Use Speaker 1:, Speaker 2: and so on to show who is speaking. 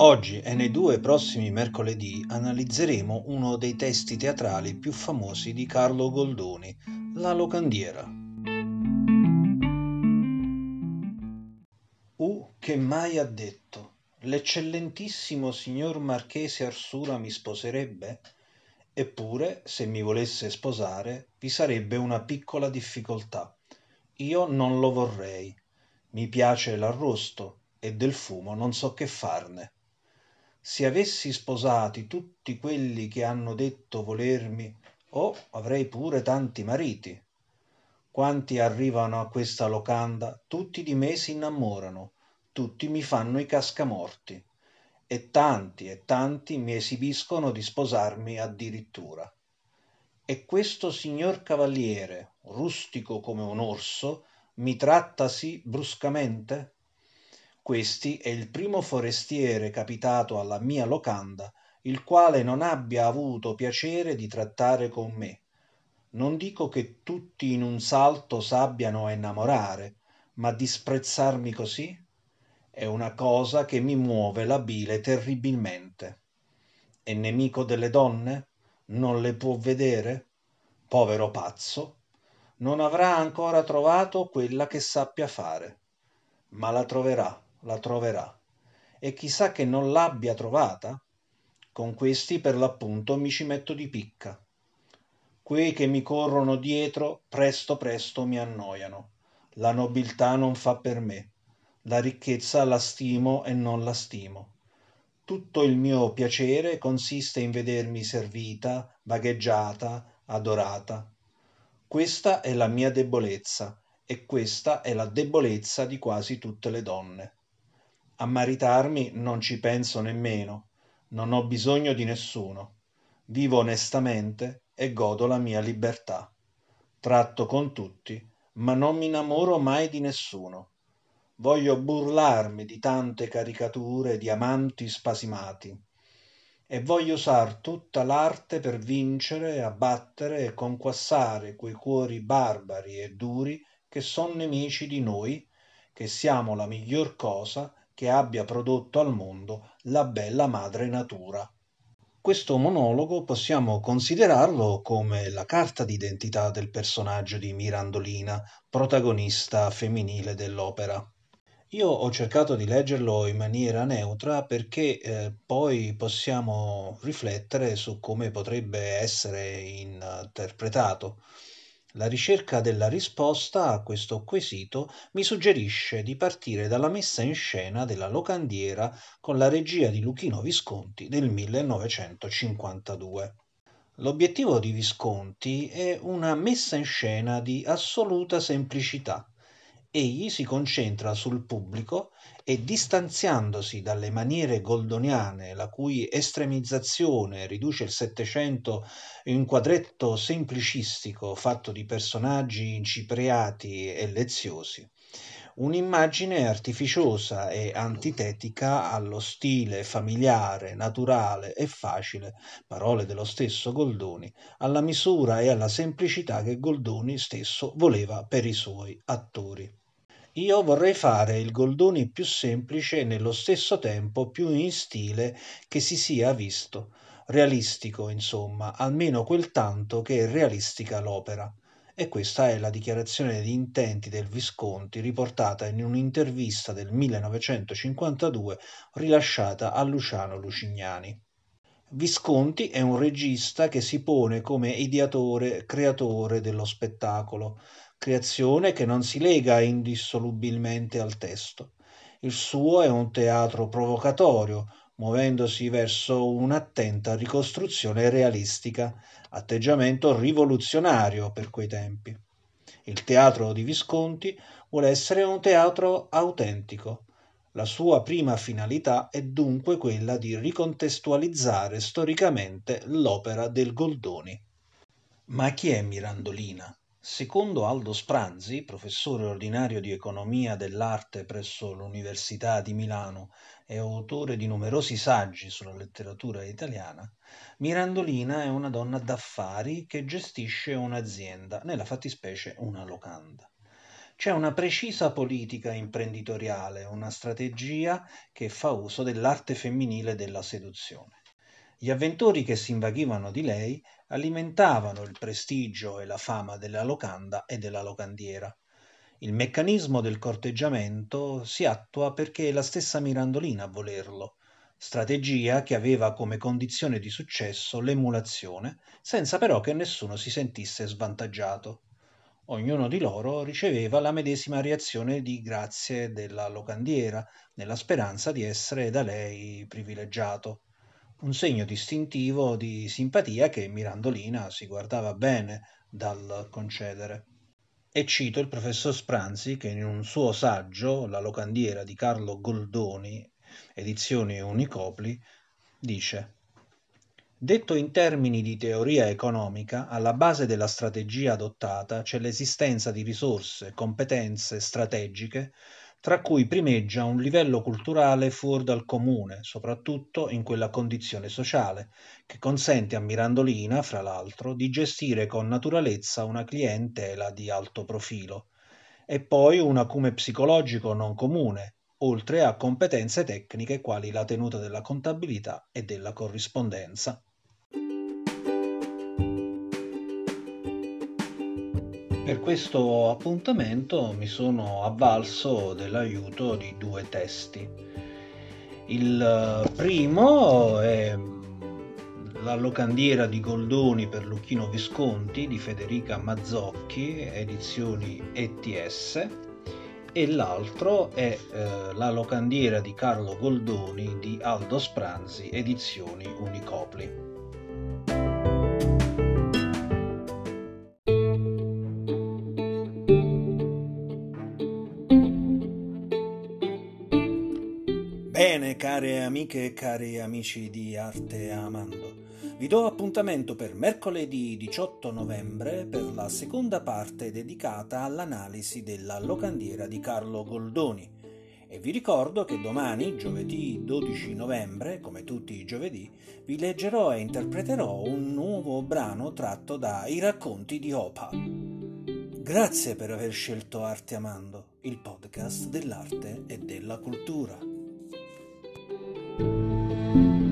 Speaker 1: Oggi e nei due prossimi mercoledì analizzeremo uno dei testi teatrali più famosi di Carlo Goldoni, La locandiera. U che mai ha detto l'eccellentissimo signor marchese Arsura mi sposerebbe? Eppure, se mi volesse sposare, vi sarebbe una piccola difficoltà. Io non lo vorrei. Mi piace l'arrosto e del fumo non so che farne se avessi sposati tutti quelli che hanno detto volermi oh avrei pure tanti mariti. Quanti arrivano a questa locanda tutti di me si innamorano tutti mi fanno i cascamorti e tanti e tanti mi esibiscono di sposarmi addirittura. E questo signor cavaliere rustico come un orso mi tratta sì bruscamente questi è il primo forestiere capitato alla mia locanda il quale non abbia avuto piacere di trattare con me. Non dico che tutti in un salto s'abbiano a innamorare ma disprezzarmi così è una cosa che mi muove la bile terribilmente. È nemico delle donne? Non le può vedere? Povero pazzo non avrà ancora trovato quella che sappia fare ma la troverà la troverà. E chissà che non l'abbia trovata? Con questi per l'appunto mi ci metto di picca. Quei che mi corrono dietro presto presto mi annoiano. La nobiltà non fa per me. La ricchezza la stimo e non la stimo. Tutto il mio piacere consiste in vedermi servita vagheggiata adorata. Questa è la mia debolezza e questa è la debolezza di quasi tutte le donne a maritarmi non ci penso nemmeno. Non ho bisogno di nessuno. Vivo onestamente e godo la mia libertà. Tratto con tutti ma non mi innamoro mai di nessuno. Voglio burlarmi di tante caricature di amanti spasimati. E voglio usar tutta l'arte per vincere abbattere e conquassare quei cuori barbari e duri che son nemici di noi che siamo la miglior cosa che abbia prodotto al mondo la bella madre natura. Questo monologo possiamo considerarlo come la carta d'identità del personaggio di Mirandolina, protagonista femminile dell'opera. Io ho cercato di leggerlo in maniera neutra perché eh, poi possiamo riflettere su come potrebbe essere interpretato. La ricerca della risposta a questo quesito mi suggerisce di partire dalla messa in scena della locandiera con la regia di Luchino Visconti del 1952. L'obiettivo di Visconti è una messa in scena di assoluta semplicità egli si concentra sul pubblico e distanziandosi dalle maniere goldoniane la cui estremizzazione riduce il Settecento in un quadretto semplicistico fatto di personaggi incipriati e leziosi un'immagine artificiosa e antitetica allo stile familiare, naturale e facile, parole dello stesso Goldoni, alla misura e alla semplicità che Goldoni stesso voleva per i suoi attori. Io vorrei fare il Goldoni più semplice e nello stesso tempo più in stile che si sia visto, realistico, insomma, almeno quel tanto che è realistica l'opera. E questa è la dichiarazione di intenti del Visconti riportata in un'intervista del 1952 rilasciata a Luciano Lucignani. Visconti è un regista che si pone come ideatore, creatore dello spettacolo, creazione che non si lega indissolubilmente al testo. Il suo è un teatro provocatorio, muovendosi verso un'attenta ricostruzione realistica, atteggiamento rivoluzionario per quei tempi. Il teatro di Visconti vuole essere un teatro autentico. La sua prima finalità è dunque quella di ricontestualizzare storicamente l'opera del Goldoni. Ma chi è Mirandolina? Secondo Aldo Spranzi, professore ordinario di economia dell'arte presso l'Università di Milano e autore di numerosi saggi sulla letteratura italiana, Mirandolina è una donna d'affari che gestisce un'azienda, nella fattispecie una locanda. C'è una precisa politica imprenditoriale, una strategia che fa uso dell'arte femminile della seduzione. Gli avventori che si invaghivano di lei alimentavano il prestigio e la fama della locanda e della locandiera. Il meccanismo del corteggiamento si attua perché è la stessa Mirandolina a volerlo, strategia che aveva come condizione di successo l'emulazione, senza però che nessuno si sentisse svantaggiato. Ognuno di loro riceveva la medesima reazione di grazie della locandiera, nella speranza di essere da lei privilegiato. Un segno distintivo di simpatia che Mirandolina si guardava bene dal concedere. E cito il professor Spranzi che in un suo saggio, La locandiera di Carlo Goldoni, edizioni Unicopli, dice Detto in termini di teoria economica, alla base della strategia adottata c'è l'esistenza di risorse, competenze strategiche, tra cui primeggia un livello culturale fuori dal comune, soprattutto in quella condizione sociale, che consente a Mirandolina, fra l'altro, di gestire con naturalezza una clientela di alto profilo, e poi un acume psicologico non comune, oltre a competenze tecniche quali la tenuta della contabilità e della corrispondenza. Per questo appuntamento mi sono avvalso dell'aiuto di due testi. Il primo è La locandiera di Goldoni per Lucchino Visconti di Federica Mazzocchi, edizioni ETS, e l'altro è eh, La locandiera di Carlo Goldoni di Aldo Spranzi, edizioni Unicopli. Care amiche e cari amici di Arte Amando. Vi do appuntamento per mercoledì 18 novembre per la seconda parte dedicata all'analisi della locandiera di Carlo Goldoni. E vi ricordo che domani, giovedì 12 novembre, come tutti i giovedì, vi leggerò e interpreterò un nuovo brano tratto da I racconti di Opa. Grazie per aver scelto Arte Amando, il podcast dell'arte e della cultura. Thank you.